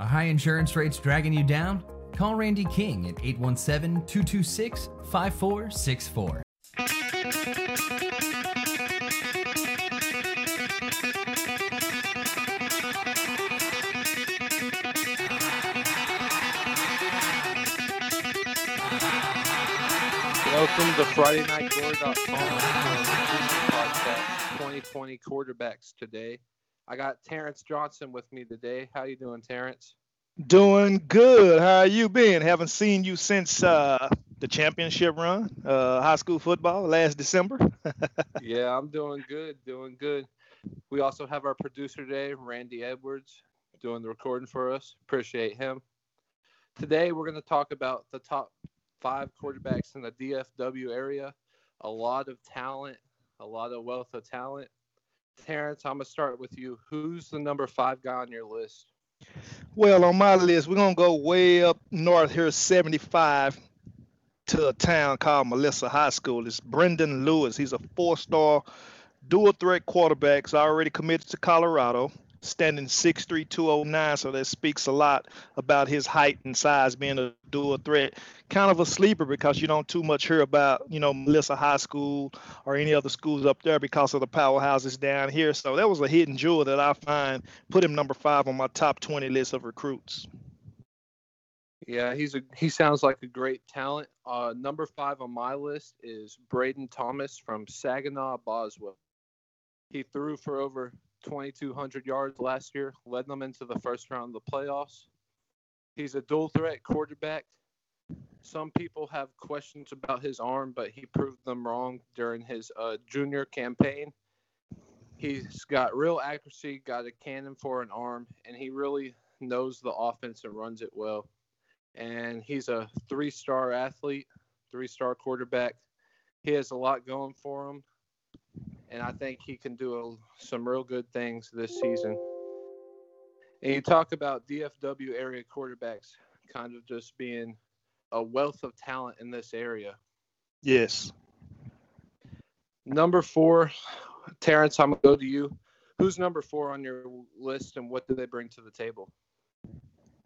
Are high insurance rates dragging you down? Call Randy King at 817 226 5464. Welcome to FridayNightGlory.com podcast 2020 quarterbacks today. I got Tarrance Johnson with me today. How you doing, Tarrance? Doing good. How you been? Haven't seen you since uh, the championship run, uh, high school football last December. yeah, I'm doing good. Doing good. We also have our producer today, Randy Edwards, doing the recording for us. Appreciate him. Today, we're going to talk about the top five quarterbacks in the DFW area. A lot of talent, a lot of wealth of talent. Tarrance, I'm gonna start with you. Who's the number five guy on your list? Well, on my list, we're gonna go way up north here, 75 to a town called Melissa High School. It's Brendan Lewis. He's a four-star dual threat quarterback. He's already committed to Colorado standing 6'3", 209, so that speaks a lot about his height and size being a dual threat. Kind of a sleeper because you don't too much hear about, you know, Melissa High School or any other schools up there because of the powerhouses down here. So that was a hidden jewel that I find put him number five on my top 20 list of recruits. Yeah, he's a he sounds like a great talent. Uh, number five on my list is Braden Thomas from Saginaw Boswell. He threw for over 2,200 yards last year, led them into the first round of the playoffs. He's a dual threat quarterback. Some people have questions about his arm, but he proved them wrong during his uh, junior campaign. He's got real accuracy, got a cannon for an arm, and he really knows the offense and runs it well. And he's a three star athlete, three star quarterback. He has a lot going for him and I think he can do a, some real good things this season. And you talk about DFW area quarterbacks kind of just being a wealth of talent in this area. Yes. Number four, Tarrance, I'm going to go to you. Who's number four on your list and what do they bring to the table?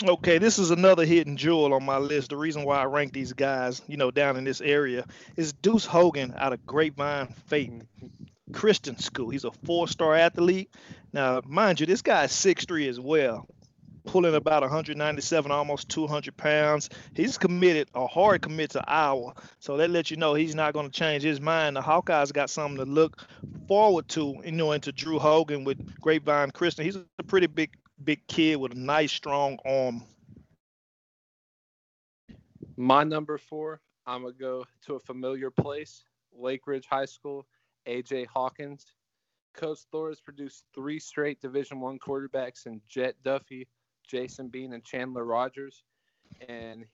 Okay, this is another hidden jewel on my list. The reason why I rank these guys, you know, down in this area is Deuce Hogan out of Grapevine Faith. Christian School. He's a four-star athlete. Now, mind you, this guy is 6'3 as well, pulling about 197, almost 200 pounds. He's committed, a hard commit to Iowa. So that lets you know he's not going to change his mind. The Hawkeyes got something to look forward to, you know, into Deuce Hogan with Grapevine Christian. He's a pretty big, big kid with a nice, strong arm. My number four, I'm going to go to a familiar place, Lake Ridge High School AJ Hawkins. Coach Thor has produced three straight Division One quarterbacks in Jett Duffey, Jason Bean, and Chandler Rogers, and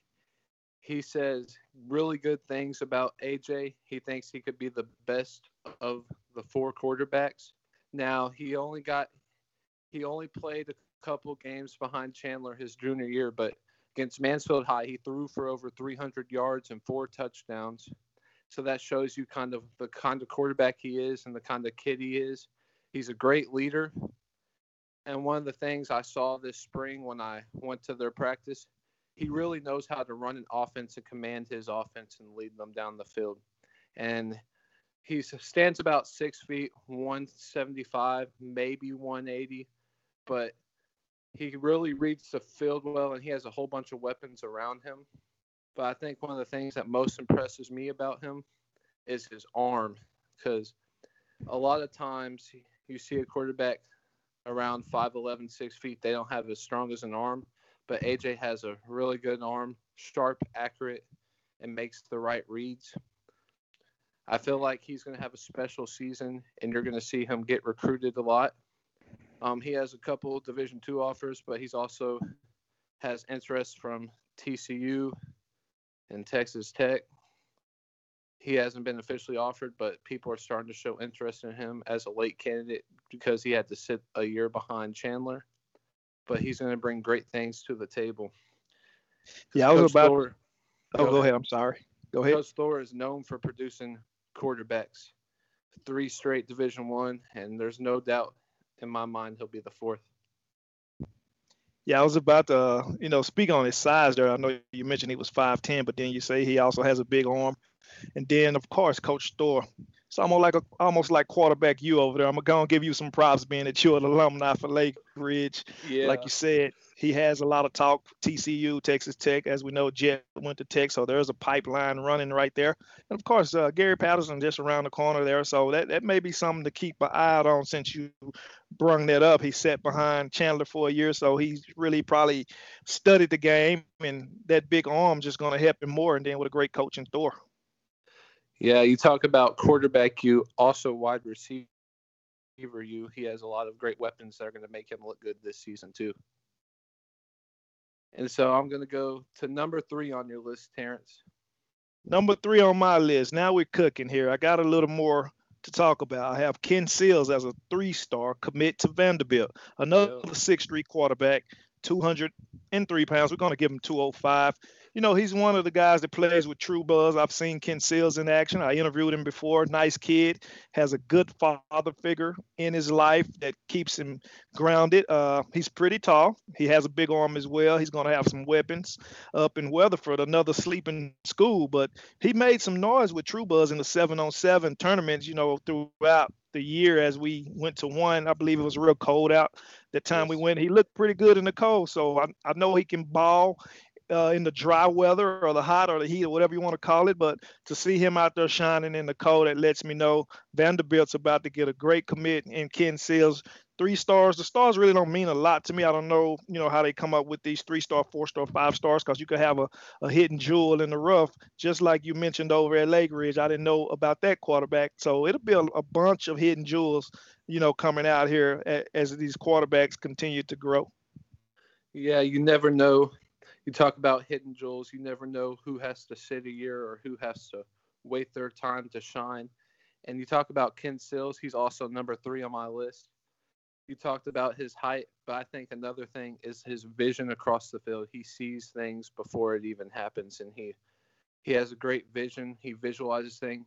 he says really good things about AJ. He thinks he could be the best of the four quarterbacks. Now he only got he only played a couple games behind Chandler his junior year, but against Mansfield High he threw for over 300 yards and four touchdowns. So that shows you kind of the kind of quarterback he is and the kind of kid he is. He's a great leader. And one of the things I saw this spring when I went to their practice, he really knows how to run an offense and command his offense and lead them down the field. And he stands about six feet, 175, maybe 180, but he really reads the field well and he has a whole bunch of weapons around him. But I think one of the things that most impresses me about him is his arm, because a lot of times you see a quarterback around 5'11, 6 feet, they don't have as strong as an arm. But AJ has a really good arm, sharp, accurate, and makes the right reads. I feel like he's going to have a special season, and you're going to see him get recruited a lot. Um, he has a couple Division two offers, but he's also has interest from TCU, in Texas Tech. He hasn't been officially offered, but people are starting to show interest in him as a late candidate because he had to sit a year behind Chandler. But he's going to bring great things to the table. Yeah, I was Coach about. Thor, oh, go, go ahead. ahead. I'm sorry. Go ahead. Coach Thor is known for producing quarterbacks, three straight Division One, and there's no doubt in my mind he'll be the fourth. Yeah, I was about to, uh, you know, speak on his size there. I know you mentioned he was 5'10, but then you say he also has a big arm. And then, of course, Coach Storr it's almost like a almost like quarterback you over there. I'm gonna give you some props being that you're an alumni for Lake Ridge. Yeah. Like you said, he has a lot of talk. TCU, Texas Tech, as we know, Jett went to Tech, so there's a pipeline running right there. And of course, uh, Gary Patterson just around the corner there, so that, that may be something to keep an eye out on since you brung that up. He sat behind Chandler for a year, so he's really probably studied the game, and that big arm just going to help him more. And then with a great coach in Thor. Yeah, you talk about quarterback you, also wide receiver you. He has a lot of great weapons that are going to make him look good this season too. And so I'm going to go to number three on your list, Tarrance. Number three on my list. Now we're cooking here. I got a little more to talk about. I have Ken Seals as a three-star commit to Vanderbilt, another six-three quarterback, 203 pounds. We're going to give him 205 you know, he's one of the guys that plays with True Buzz. I've seen Ken Seals in action. I interviewed him before. Nice kid, has a good father figure in his life that keeps him grounded. Uh, he's pretty tall. He has a big arm as well. He's going to have some weapons up in Weatherford, another sleeping school. But he made some noise with True Buzz in the seven on seven tournaments, you know, throughout the year as we went to one. I believe it was real cold out that time we went. He looked pretty good in the cold, so I, I know he can ball uh, in the dry weather or the hot or the heat or whatever you want to call it. But to see him out there shining in the cold, it lets me know Vanderbilt's about to get a great commit in Ken Seals. Three stars. The stars really don't mean a lot to me. I don't know, you know, how they come up with these three star, four star, five stars, because you could have a, a hidden jewel in the rough, just like you mentioned over at Lake Ridge. I didn't know about that quarterback. So it'll be a, a bunch of hidden jewels, you know, coming out here as, as these quarterbacks continue to grow. Yeah, you never know you talk about hidden jewels. You never know who has to sit a year or who has to wait their time to shine. And you talk about Ken Seals. He's also number three on my list. You talked about his height, but I think another thing is his vision across the field. He sees things before it even happens, and he he has a great vision. He visualizes things,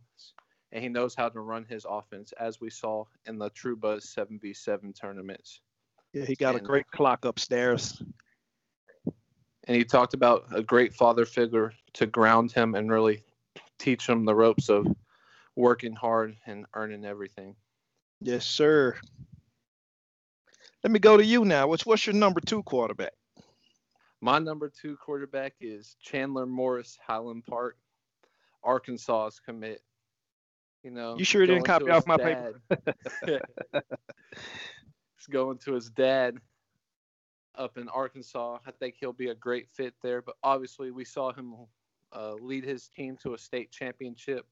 and he knows how to run his offense, as we saw in the True Buzz 7v7 tournaments. Yeah, he got and, a great clock upstairs and he talked about a great father figure to ground him and really teach him the ropes of working hard and earning everything. Yes, sir. Let me go to you now. What's what's your number two quarterback? My number two quarterback is Chandler Morris, Highland Park, Arkansas's commit. You know, you sure didn't copy off my dad. paper. He's going to his dad up in Arkansas. I think he'll be a great fit there. But obviously, we saw him uh, lead his team to a state championship.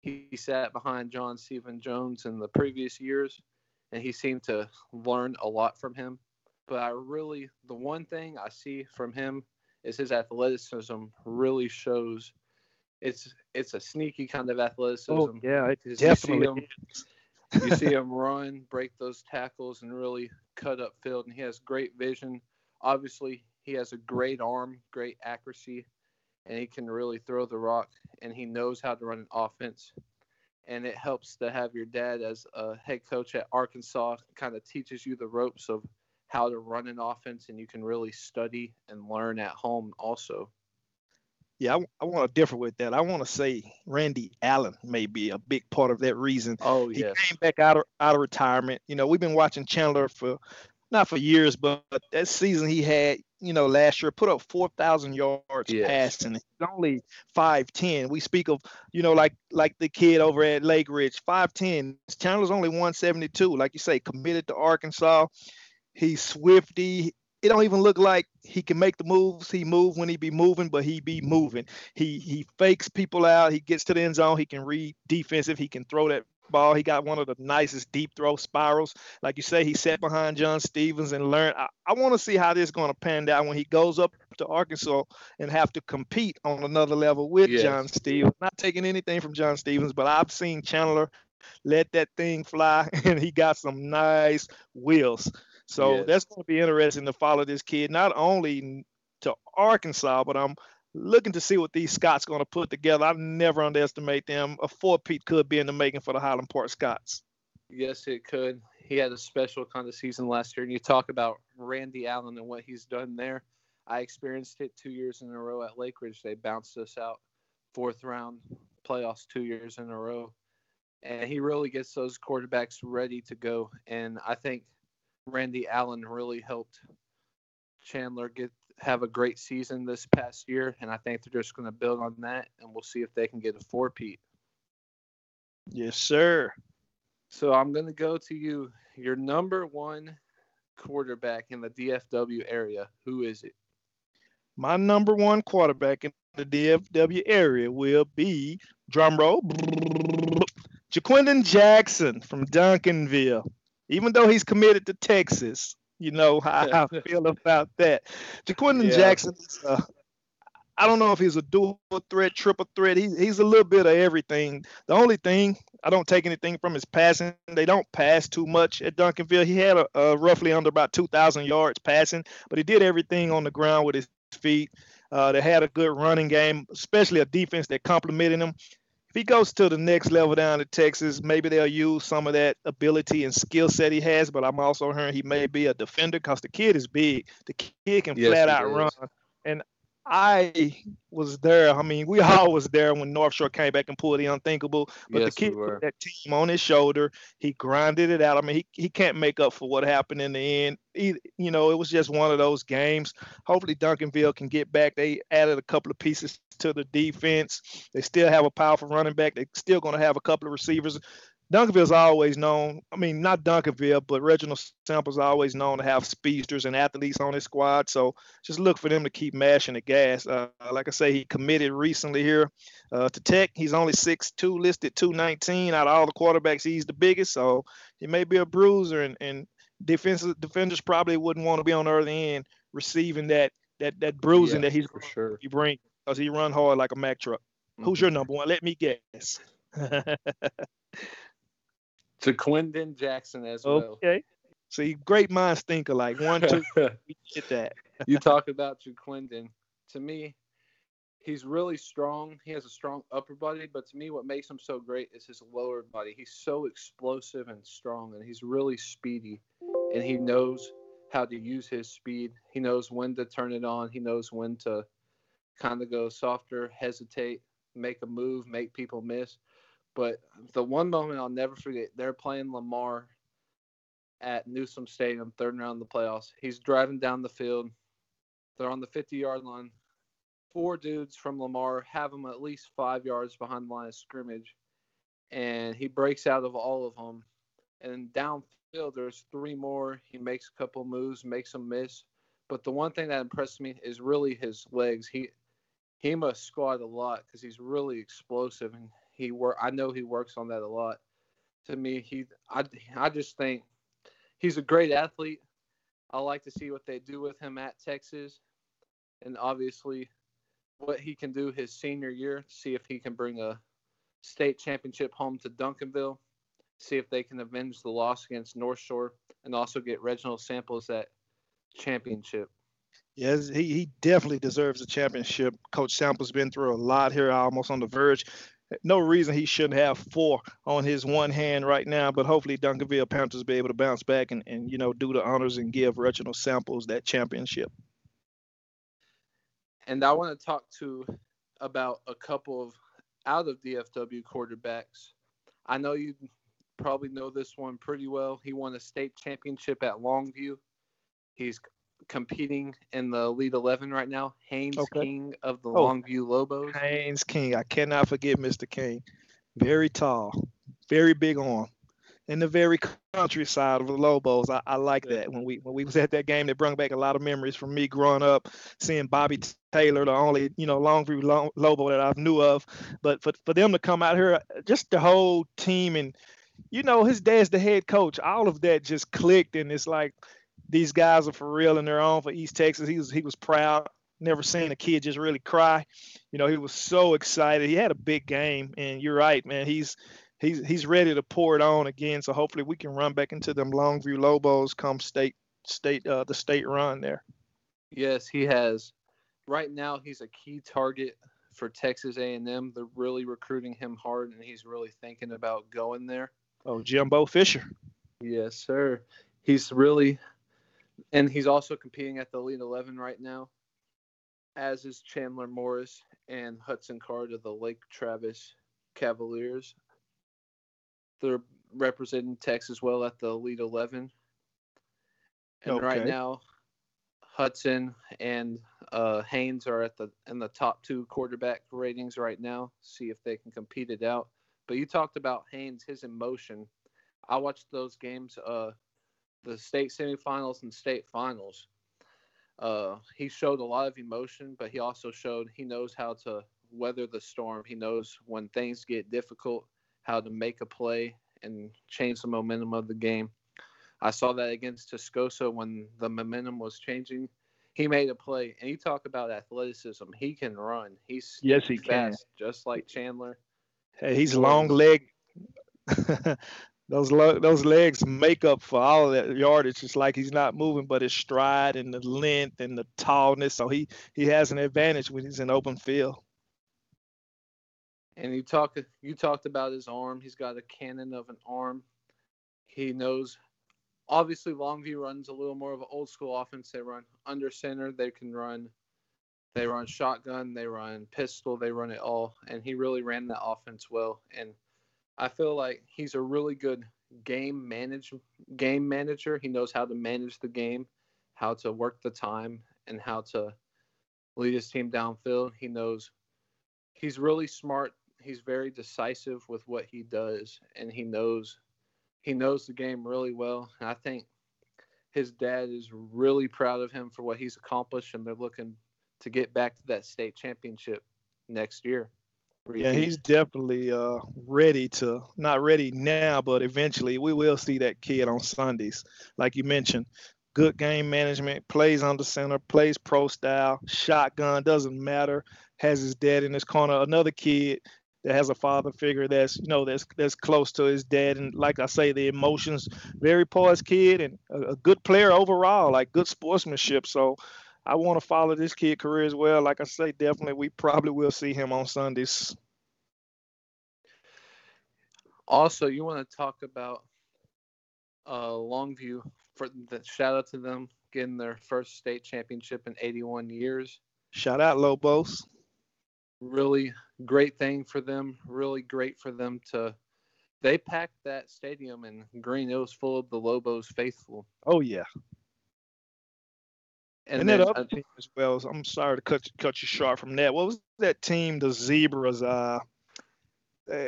He, he sat behind John Stephen Jones in the previous years, and he seemed to learn a lot from him. But I really, the one thing I see from him is his athleticism really shows. It's it's a sneaky kind of athleticism. Oh, yeah, it definitely. You see, him, you see him run, break those tackles, and really cut up field, and he has great vision. Obviously, he has a great arm, great accuracy, and he can really throw the rock, and he knows how to run an offense. And it helps to have your dad as a head coach at Arkansas, kind of teaches you the ropes of how to run an offense, and you can really study and learn at home also. Yeah, I, I want to differ with that. I want to say Randy Allen may be a big part of that reason. Oh, yeah. He came back out of out of retirement. You know, we've been watching Chandler for not for years, but that season he had, you know, last year put up 4,000 yards yes. passing. He's only 5'10. We speak of, you know, like like the kid over at Lake Ridge, 5'10. Chandler's only 172. Like you say, committed to Arkansas. He's swifty it don't even look like he can make the moves. He move when he be moving, but he be moving. He he fakes people out. He gets to the end zone. He can read defensive. He can throw that ball. He got one of the nicest deep throw spirals. Like you say, he sat behind John Stevens and learned. I, I want to see how this is going to pan out when he goes up to Arkansas and have to compete on another level with yes. John Stevens. Not taking anything from John Stevens, but I've seen Chandler let that thing fly, and he got some nice wheels. So yes. that's going to be interesting to follow this kid, not only to Arkansas, but I'm looking to see what these Scots going to put together. I never underestimate them. A four-peat could be in the making for the Highland Park Scots. Yes, it could. He had a special kind of season last year, and you talk about Randy Allen and what he's done there. I experienced it two years in a row at Lakeridge. They bounced us out fourth round playoffs two years in a row, and he really gets those quarterbacks ready to go. And I think Randy Allen really helped Chandler get have a great season this past year, and I think they're just going to build on that, and we'll see if they can get a four-peat. Yes, sir. So I'm going to go to you. Your number one quarterback in the DFW area. Who is it? My number one quarterback in the DFW area will be drumroll Ja'Quinden Jackson from Duncanville. Even though he's committed to Texas, you know how I feel about that. Ja'Quinden yeah. Jackson is uh, I don't know if he's a dual threat, triple threat. He's he's a little bit of everything. The only thing I don't take anything from his passing. They don't pass too much at Duncanville. He had a, a roughly under about 2,000 yards passing, but he did everything on the ground with his feet. Uh, they had a good running game, especially a defense that complimented him. If he goes to the next level down to Texas, maybe they'll use some of that ability and skill set he has. But I'm also hearing he may be a defender because the kid is big. The kid can yes, flat out is. run. And I was there. I mean, we all was there when North Shore came back and pulled the unthinkable. But yes, the kid put that team on his shoulder. He grinded it out. I mean, he, he can't make up for what happened in the end. He, you know, it was just one of those games. Hopefully, Duncanville can get back. They added a couple of pieces to the defense. They still have a powerful running back. They're still going to have a couple of receivers. Duncanville's always known, I mean, not Duncanville, but Reginald Sample's always known to have speedsters and athletes on his squad. So just look for them to keep mashing the gas. Uh, like I say, he committed recently here uh, to Tech. He's only 6'2", listed 219. Out of all the quarterbacks, he's the biggest. So he may be a bruiser, and, and defensive defenders probably wouldn't want to be on the other end receiving that that that bruising yeah, that he's for sure. He bring because he run hard like a Mack truck. Mm-hmm. Who's your number one? Let me guess. Ja'Quinden Jackson as well. Okay. See, great minds think alike. One, two, we get that. you talk about Ja'Quinden. To me, he's really strong. He has a strong upper body, but to me, what makes him so great is his lower body. He's so explosive and strong, and he's really speedy, and he knows how to use his speed. He knows when to turn it on. He knows when to kind of go softer, hesitate, make a move, make people miss. But the one moment I'll never forget, they're playing Lamar at Newsom Stadium, third round of the playoffs. He's driving down the field. They're on the 50 yard line. Four dudes from Lamar have him at least five yards behind the line of scrimmage. And he breaks out of all of them. And downfield, there's three more. He makes a couple moves, makes them miss. But the one thing that impressed me is really his legs. He he must squat a lot because he's really explosive and he work. I know he works on that a lot. To me, he I I just think he's a great athlete. I like to see what they do with him at Texas, and obviously what he can do his senior year. See if he can bring a state championship home to Duncanville. See if they can avenge the loss against North Shore, and also get Reginald Samples that championship. Yes, he, he definitely deserves a championship. Coach Samples been through a lot here, almost on the verge no reason he shouldn't have four on his one hand right now. But hopefully Duncanville Panthers be able to bounce back and, and you know do the honors and give Reginald Samples that championship. And I want to talk to about a couple of out of DFW quarterbacks. I know you probably know this one pretty well. He won a state championship at Longview. He's competing in the Elite 11 right now. Haynes okay. King of the oh, Longview Lobos. Haynes King. I cannot forget Mr. King. Very tall, very big arm. In the very countryside of the Lobos, I, I like that. When we when we was at that game, it brought back a lot of memories from me growing up, seeing Bobby Taylor, the only you know Longview Lobo that I've knew of. But for for them to come out here, just the whole team and you know his dad's the head coach. All of that just clicked, and it's like these guys are for real and they're on for East Texas. He was he was proud. Never seen a kid just really cry. You know, he was so excited. He had a big game, and you're right, man. He's he's he's ready to pour it on again. So hopefully we can run back into them Longview Lobos come state state uh, the state run there. Yes, he has. Right now, he's a key target for Texas A&M. They're really recruiting him hard, and he's really thinking about going there. Oh, Jimbo Fisher. Yes, sir. He's really, and he's also competing at the Elite 11 right now, as is Chandler Morris and Hudson Card of the Lake Travis Cavaliers. They're representing Texas well at the Elite 11. And right now, Hudson and uh, Haynes are at the in the top two quarterback ratings right now. See if they can compete it out. But you talked about Haynes, his emotion. I watched those games, uh, the state semifinals and state finals. Uh, he showed a lot of emotion, but he also showed he knows how to weather the storm. He knows when things get difficult, how to make a play and change the momentum of the game. I saw that against Tascosa when the momentum was changing. He made a play, and you talk about athleticism. He can run. He's Yes, he can. just like Chandler. Hey, he's long leg. those lo- those legs make up for all of that yardage. It's like he's not moving, but his stride and the length and the tallness. So he he has an advantage when he's in open field. And you talk you talked about his arm. He's got a cannon of an arm. He knows obviously Longview runs a little more of an old school offense. They run under center, they can run they run shotgun, they run pistol, they run it all. And he really ran that offense well. And I feel like he's a really good game manage game manager. He knows how to manage the game, how to work the time, and how to lead his team downfield. He knows he's really smart. He's very decisive with what he does, and he knows he knows the game really well. And I think his dad is really proud of him for what he's accomplished, and they're looking to get back to that state championship next year. Yeah, he's definitely uh, ready to not ready now, but eventually we will see that kid on Sundays. Like you mentioned, good game management, plays under center, plays pro style, shotgun, doesn't matter. Has his dad in his corner. Another kid that has a father figure that's you know that's that's close to his dad, and like I say, the emotions, very poised kid and a, a good player overall, like good sportsmanship. So. I want to follow this kid career as well. Like I say, definitely we probably will see him on Sundays. Also, you want to talk about uh, Longview for the shout out to them getting their first state championship in 81 years. Shout out Lobos. Really great thing for them. Really great for them to. They packed that stadium in green. It was full of the Lobos faithful. Oh yeah, And, and, then, that other uh, team as well. I'm sorry to cut cut you short from that. What was that team? The Zebras. Uh, uh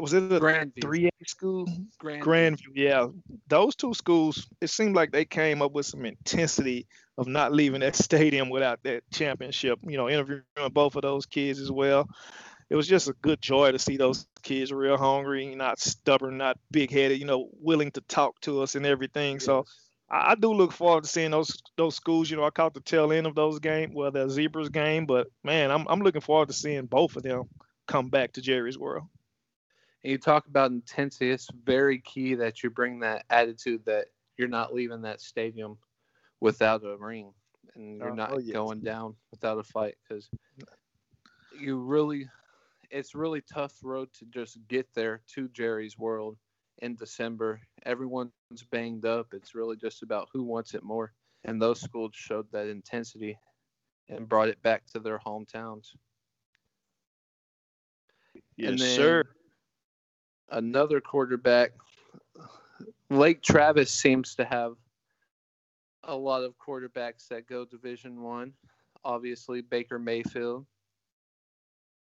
was it a Grandview. three A school? Mm-hmm. Grandview. Grandview. Yeah, those two schools. It seemed like they came up with some intensity of not leaving that stadium without that championship. You know, interviewing both of those kids as well. It was just a good joy to see those kids real hungry, not stubborn, not big headed. You know, willing to talk to us and everything. So. Yes. I I do look forward to seeing those those schools. You know, I caught the tail end of those games, well, the Zebras game, but man, I'm I'm looking forward to seeing both of them come back to Jerry's World. And you talk about intensity. It's very key that you bring that attitude that you're not leaving that stadium without a ring and you're Oh, not oh, yes. going mm. down without a fight because mm. you really, it's really tough road to just get there to Jerry's World in December. Everyone's banged up. It's really just about who wants it more. And those schools showed that intensity and brought it back to their hometowns. And then Another quarterback, Lake Travis seems to have a lot of quarterbacks that go Division One. Obviously, Baker Mayfield.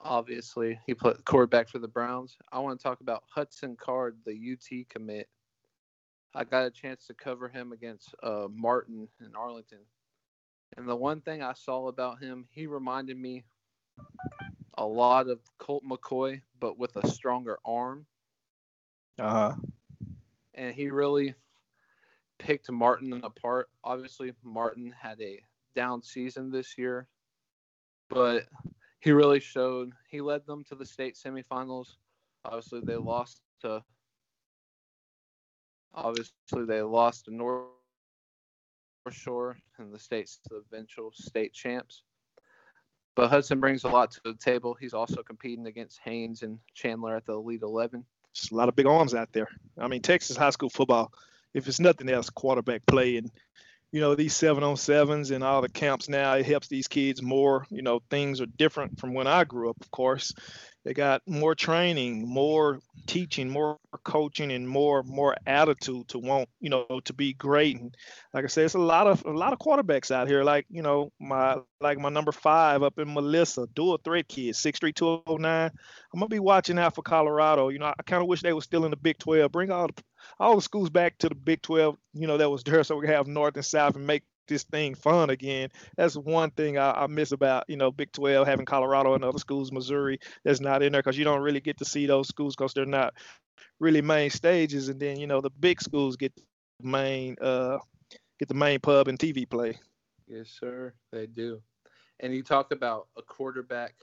Obviously, he played quarterback for the Browns. I want to talk about Hudson Card, the UT commit. I got a chance to cover him against uh, Martin in Arlington. And the one thing I saw about him, he reminded me a lot of Colt McCoy, but with a stronger arm. Uh huh. And he really picked Martin apart. Obviously, Martin had a down season this year, but he really showed. He led them to the state semifinals. Obviously, they lost to. Obviously, they lost to North Shore and the state's eventual state champs. But Hudson brings a lot to the table. He's also competing against Haynes and Chandler at the Elite 11. A lot of big arms out there. I mean, Texas high school football, if it's nothing else, quarterback play and you know these seven on sevens and all the camps now it helps these kids more you know things are different from when i grew up of course they got more training more teaching more coaching and more more attitude to want you know to be great. And like i said it's a lot of a lot of quarterbacks out here. Like you know my like my number five up in melissa dual threat kid 63209 i'm gonna be watching out for colorado. You know i kind of wish they were still in the big 12 bring all the all the schools back to the Big 12, you know, that was there so we have North and South and make this thing fun again. That's one thing I, I, miss about, you know, Big 12, having Colorado and other schools, Missouri, that's not in there because you don't really get to see those schools because they're not really main stages. And then, you know, the big schools get the main, uh, get the main pub and TV play. Yes, sir, they do. And you talk about a quarterback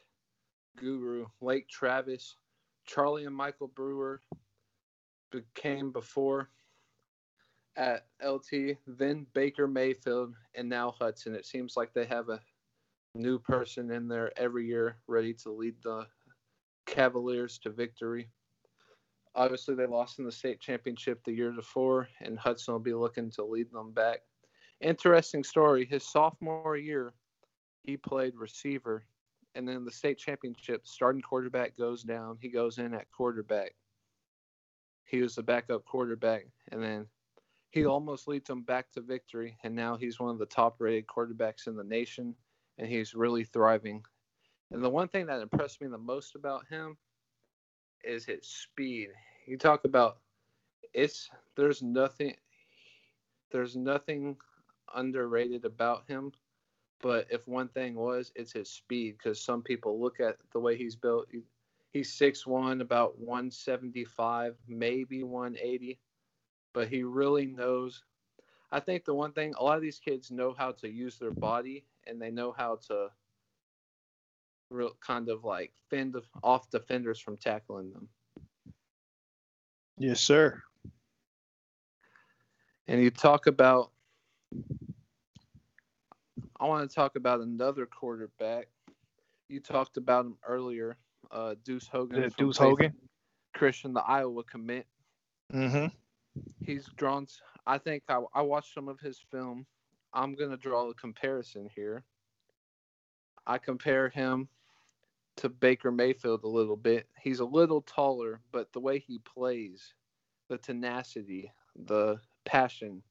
guru, Lake Travis, Charlie and Michael Brewer, became before at LT, then Baker Mayfield, and now Hudson. It seems like they have a new person in there every year ready to lead the Cavaliers to victory. Obviously, they lost in the state championship the year before, and Hudson will be looking to lead them back. Interesting story. His sophomore year, he played receiver, and then the state championship, starting quarterback goes down. He goes in at quarterback he was the backup quarterback, and then he almost leads them back to victory. And now he's one of the top rated quarterbacks in the nation, and he's really thriving. And the one thing that impressed me the most about him is his speed. You talk about it's there's nothing there's nothing underrated about him but if one thing was it's his speed because some people look at the way he's built He's six one, about 175, maybe 180, but he really knows. I think the one thing a lot of these kids know how to use their body and they know how to real kind of like fend off defenders from tackling them. Yes, sir. And you talk about I want to talk about another quarterback. You talked about him earlier uh, Deuce Hogan. Yeah, Deuce Hogan. Christian, the Iowa commit. Mm-hmm. He's drawn. I think I, I watched some of his film. I'm gonna draw a comparison here. I compare him to Baker Mayfield a little bit. He's a little taller, but the way he plays, the tenacity, the passion,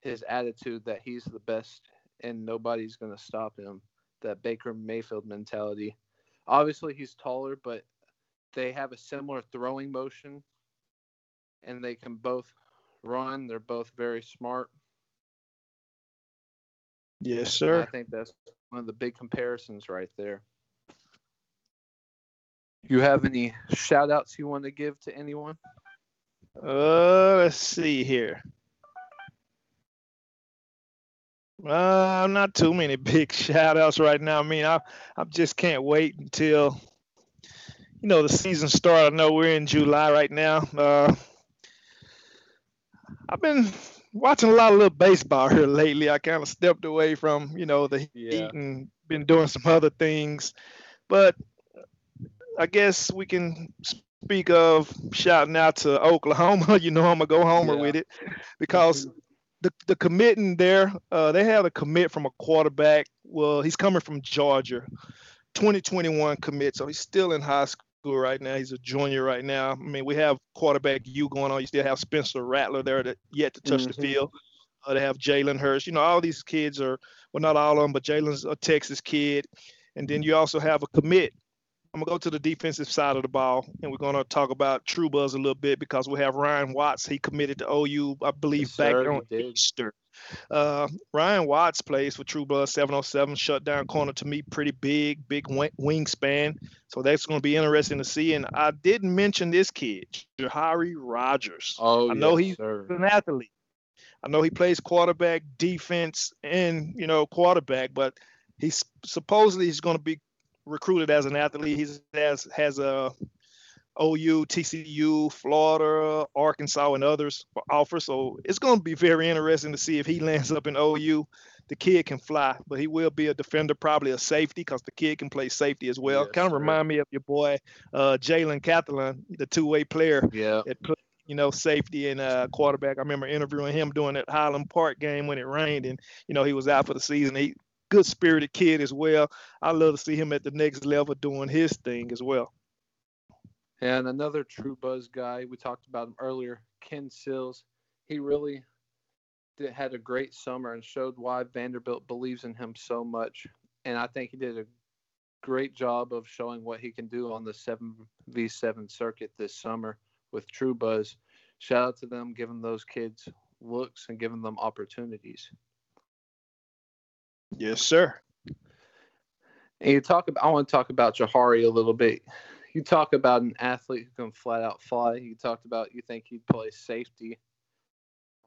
his attitude that he's the best and nobody's going to stop him, that Baker Mayfield mentality. Obviously, he's taller, but they have a similar throwing motion, and they can both run. They're both very smart. Yes, sir. I think that's one of the big comparisons right there. You have any shout outs you want to give to anyone? Uh, let's see here. Uh, not too many big shout outs right now. I mean, I I just can't wait until you know the season starts. I know we're in July right now. Uh, I've been watching a lot of little baseball here lately. I kind of stepped away from you know the yeah. heat and been doing some other things, but I guess we can speak of shouting out to Oklahoma. You know I'm gonna go homer yeah. with it because the the committing there, uh, they have a commit from a quarterback. Well, he's coming from Georgia, 2021 commit, so he's still in high school right now. He's a junior right now. I mean, we have quarterback U going on. You still have Spencer Rattler there that yet to touch mm-hmm. the field. Uh, they have Jalen Hurts. You know, all these kids are well, not all of them, but Jalen's a Texas kid. And then you also have a commit I'm gonna go to the defensive side of the ball, and we're gonna talk about True Buzz a little bit because we have Ryan Watts. He committed to OU, I believe, yes, back sir, on Easter. Uh, Ryan Watts plays for True Buzz 707, shut down corner to me, pretty big, big wingspan. So that's going to be interesting to see. And I didn't mention this kid, Jahari Rogers. Oh, I know yes, he's sir. an athlete. I know he plays quarterback, defense, and you know quarterback, but he's supposedly he's going to be recruited as an athlete. He has has a OU, TCU, Florida, Arkansas, and others for offers. So it's going to be very interesting to see if he lands up in OU. the kid can fly, but he will be a defender, probably a safety, because the kid can play safety as well. Yes, kind of remind me of your boy uh, Jalen Catherine, the two-way player Yeah. that you know safety and uh, quarterback. I remember interviewing him during that Highland Park game when it rained, and you know he was out for the season. He good spirited kid as well. I love to see him at the next level doing his thing as well. And another true buzz guy, we talked about him earlier, Ken Seals. He really did, had a great summer and showed why Vanderbilt believes in him so much. And I think he did a great job of showing what he can do on the 7v7 circuit this summer with True Buzz. Shout out to them giving those kids looks and giving them opportunities. Yes, sir. And you talk about, I want to talk about Jahari a little bit. You talk about an athlete who can flat out fly. You talked about you think he'd play safety.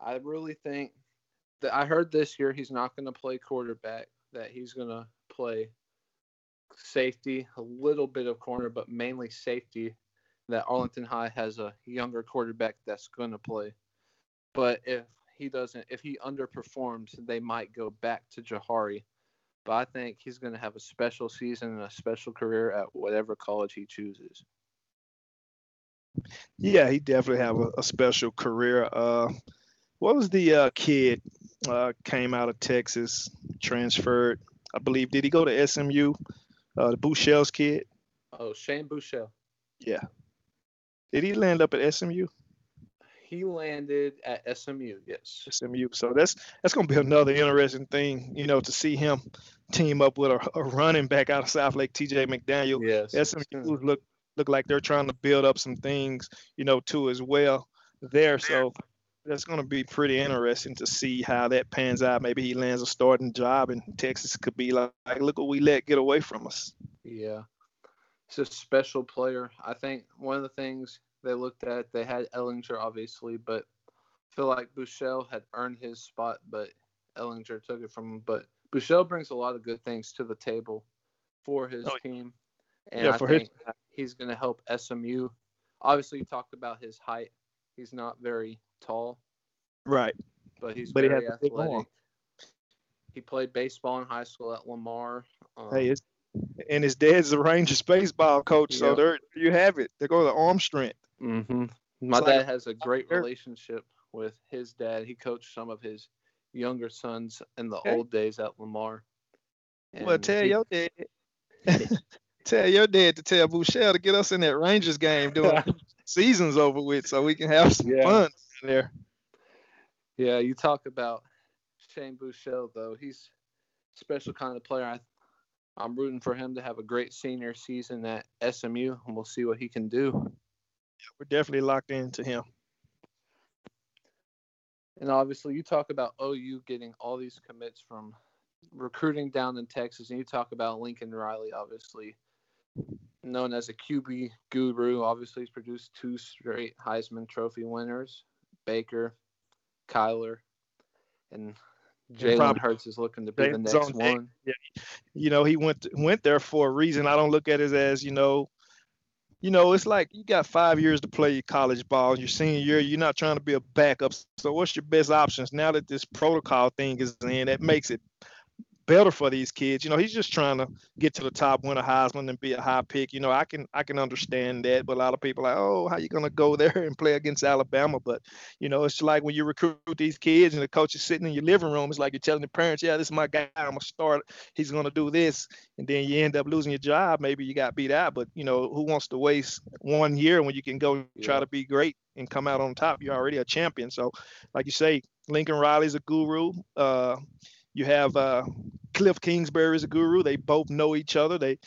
I really think that I heard this year he's not going to play quarterback, that he's going to play safety, a little bit of corner, but mainly safety. That Arlington High has a younger quarterback that's going to play. But if he doesn't, if he underperforms, they might go back to Jahari but I think he's going to have a special season and a special career at whatever college he chooses. Yeah, he definitely have a, a special career. Uh, what was the uh, kid uh, came out of Texas, transferred? I believe. Did he go to SMU? Uh, the Buechele's kid. Oh, Shane Buechele. Yeah. Did he land up at SMU? He landed at SMU. Yes. SMU. So that's that's gonna be another interesting thing, you know, to see him team up with a, a running back out of South Lake, TJ McDaniel. Yes. SMU hmm. look look like they're trying to build up some things, you know, too as well there. So that's going to be pretty interesting to see how that pans out. Maybe he lands a starting job in Texas. Could be like, like look what we let get away from us. Yeah. He's a special player. I think one of the things they looked at, they had Ehlinger obviously, but I feel like Buechele had earned his spot, but Ehlinger took it from him. But Buechele brings a lot of good things to the table for his Oh, team. And yeah, I for his- he's going to help SMU. Obviously, you talked about his height. He's not very tall, Right. but he's But he very has a big arm. athletic. He played baseball in high school at Lamar. Um, Hey, and his dad's a Rangers baseball coach, so there you have it. They go to arm strength. Hmm My dad has a great relationship with his dad. He coached some of his younger sons in the Okay. old days at Lamar. well, tell he- your dad. tell your dad to tell Buechele to get us in that Rangers game doing season's over with, so we can have some Yeah. fun there. Yeah, you talk about Shane Buechele though. He's a special kind of player. I, I'm rooting for him to have a great senior season at SMU, and we'll see what he can do. We're definitely locked into him. And obviously, you talk about OU getting all these commits from recruiting down in Texas, and you talk about Lincoln Riley, obviously known as a QB guru. Obviously, he's produced two straight Heisman Trophy winners, Baker, Kyler, and Jalen Hurts is looking to be the next one. you know, he went went there for a reason. I don't look at it as, you know, you know, it's like you got five years to play college ball. Your senior year, you're not trying to be a backup. So what's your best options now that this protocol thing is in? That makes it better for these kids. You know, he's just trying to get to the top, win a Heisman, and be a high pick. You know, I can I can understand that, but a lot of people are like, oh, how you gonna go there and play against Alabama? But you know, it's like when you recruit these kids and the coach is sitting in your living room. It's like you're telling the parents, yeah, this is my guy. I'm gonna start. He's gonna do this, and then you end up losing your job. Maybe you got beat out, but you know, who wants to waste one year when you can go try to be great and come out on top? You're already a champion. So, like you say, Lincoln Riley's a guru. Uh, you have uh, Cliff Kingsbury is a guru. They both know each other. They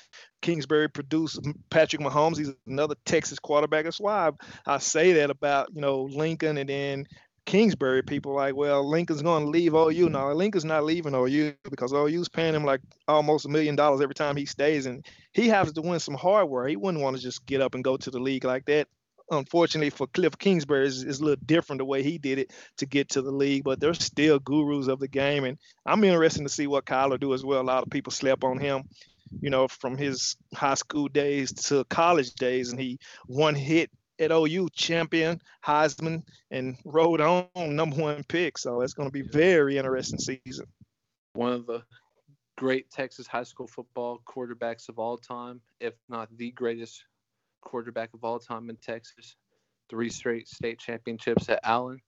Kingsbury produced Patrick Mahomes. He's another Texas quarterback. That's why I, I say that about you know Lincoln and then Kingsbury. People like, well, Lincoln's going to leave OU. No, Lincoln's not leaving OU because OU's paying him like almost a million dollars every time he stays, and he has to win some hardware. He wouldn't want to just get up and go to the league like that. Unfortunately for Cliff Kingsbury, it's, it's a little different the way he did it to get to the league, but they're still gurus of the game, and I'm interested to see what Kyler do as well. A lot of people slept on him, you know, from his high school days to college days, and he one hit at OU, champion, Heisman, and rode on number one pick. So it's going to be very interesting season. one of the great Texas high school football quarterbacks of all time, if not the greatest quarterback of all time in Texas. Three straight state championships at Allen.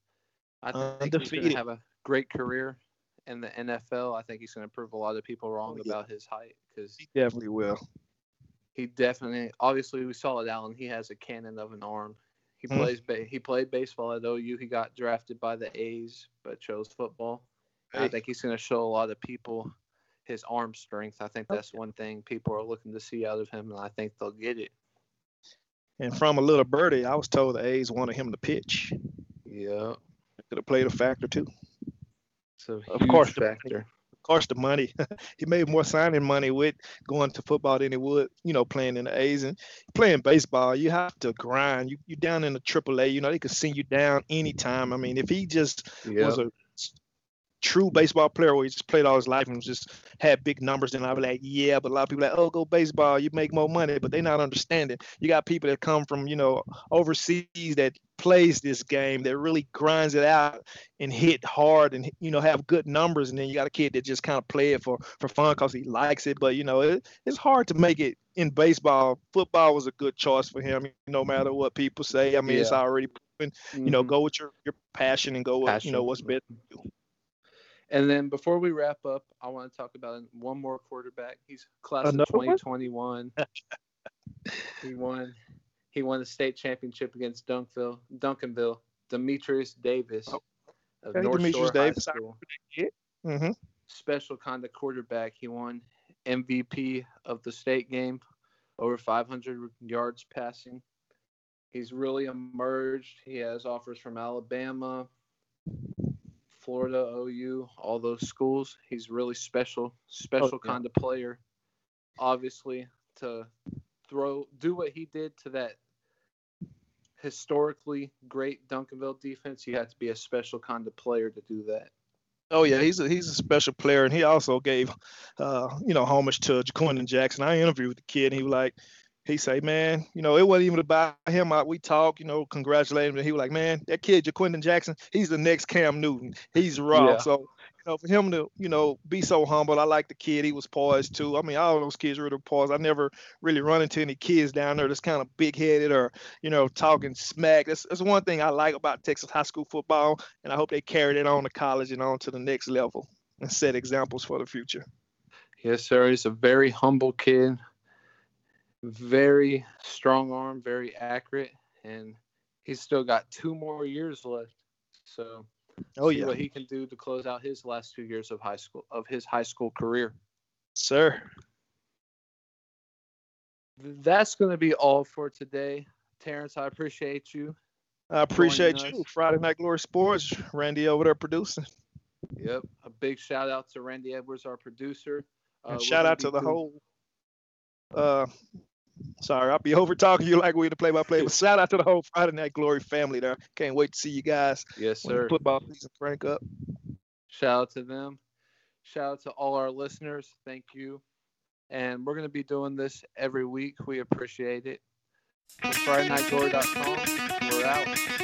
I think he's going to have a great career in the NFL. I think he's going to prove a lot of people wrong oh, yeah. about his height because he definitely will. He definitely, obviously, we saw it, Allen. He has a cannon of an arm. He mm-hmm. plays. Ba- he played baseball at OU. He got drafted by the A's, but chose football. Hey. I think he's going to show a lot of people his arm strength. I think that's one thing people are looking to see out of him, and I think they'll get it. And from a little birdie, I was told the A's wanted him to pitch. Yeah, could have played a factor too. So of course, factor of course, the money. he made more signing money with going to football than he would, you know, playing in the A's and playing baseball. You have to grind. You you down in the AAA. You know, they could send you down anytime. I mean, if he just was a true baseball player where he just played all his life and just had big numbers, then I'd be like, yeah, but a lot of people like, oh, go baseball, you make more money, but they're not understanding. You got people that come from, you know, overseas that plays this game that really grinds it out and hit hard and you know have good numbers and then you got a kid that just kind of play it for for fun because he likes it but you know it, it's hard to make it in baseball football was a good choice for him no matter what people say i mean yeah. it's already proven mm-hmm. you know mm-hmm. go with your your passion and go with passion. you know what's best and then before we wrap up, I want to talk about one more quarterback. He's class Another of 2021. he won. He won the state championship against Dunkville, Duncanville. Dematrius Davis oh, of okay, North Dematrius Shore Davis. High School. Mm-hmm. Special kind of quarterback. He won MVP of the state game, over 500 yards passing. He's really emerged. He has offers from Alabama, Florida, OU, all those schools. He's really special, special oh, yeah. kind of player. Obviously, to throw, do what he did to that historically great Duncanville defense, you have to be a special kind of player to do that. Oh yeah, he's a he's a special player, and he also gave, uh, you know, homage to Ja'Quinden Jackson. I interviewed with the kid, and he was like, he say, man, you know, it wasn't even about him. I, we talk, you know, congratulate him. And he was like, man, that kid, Ja'Quinden Jackson, he's the next Cam Newton. He's raw. Yeah. So, you know, for him to, you know, be so humble, I like the kid. He was poised too. I mean, all those kids were the poised. I never really run into any kids down there that's kind of big headed or, you know, talking smack. That's, that's one thing I like about Texas high school football. And I hope they carried it on to college and on to the next level and set examples for the future. Yes, sir. He's a very humble kid very strong arm, very accurate, and he's still got two more years left. So, oh yeah, what he can do to close out his last two years of high school of his high school career, sir. That's going to be all for today, Tarrance. I appreciate you. I appreciate you. Friday Night Glory Sports, Randy over there producing. Yep. A big shout out to Randy Edwards, our producer. Uh, shout out to the doing... whole uh, Sorry, I'll be over talking you like we're the play-by-play. But shout out to the whole Friday Night Glory family there. Can't wait to see you guys. Yes, sir. football season crank up. Shout out to them. Shout out to all our listeners. Thank you. And we're going to be doing this every week. We appreciate it. FridayNightGlory.com. We're out.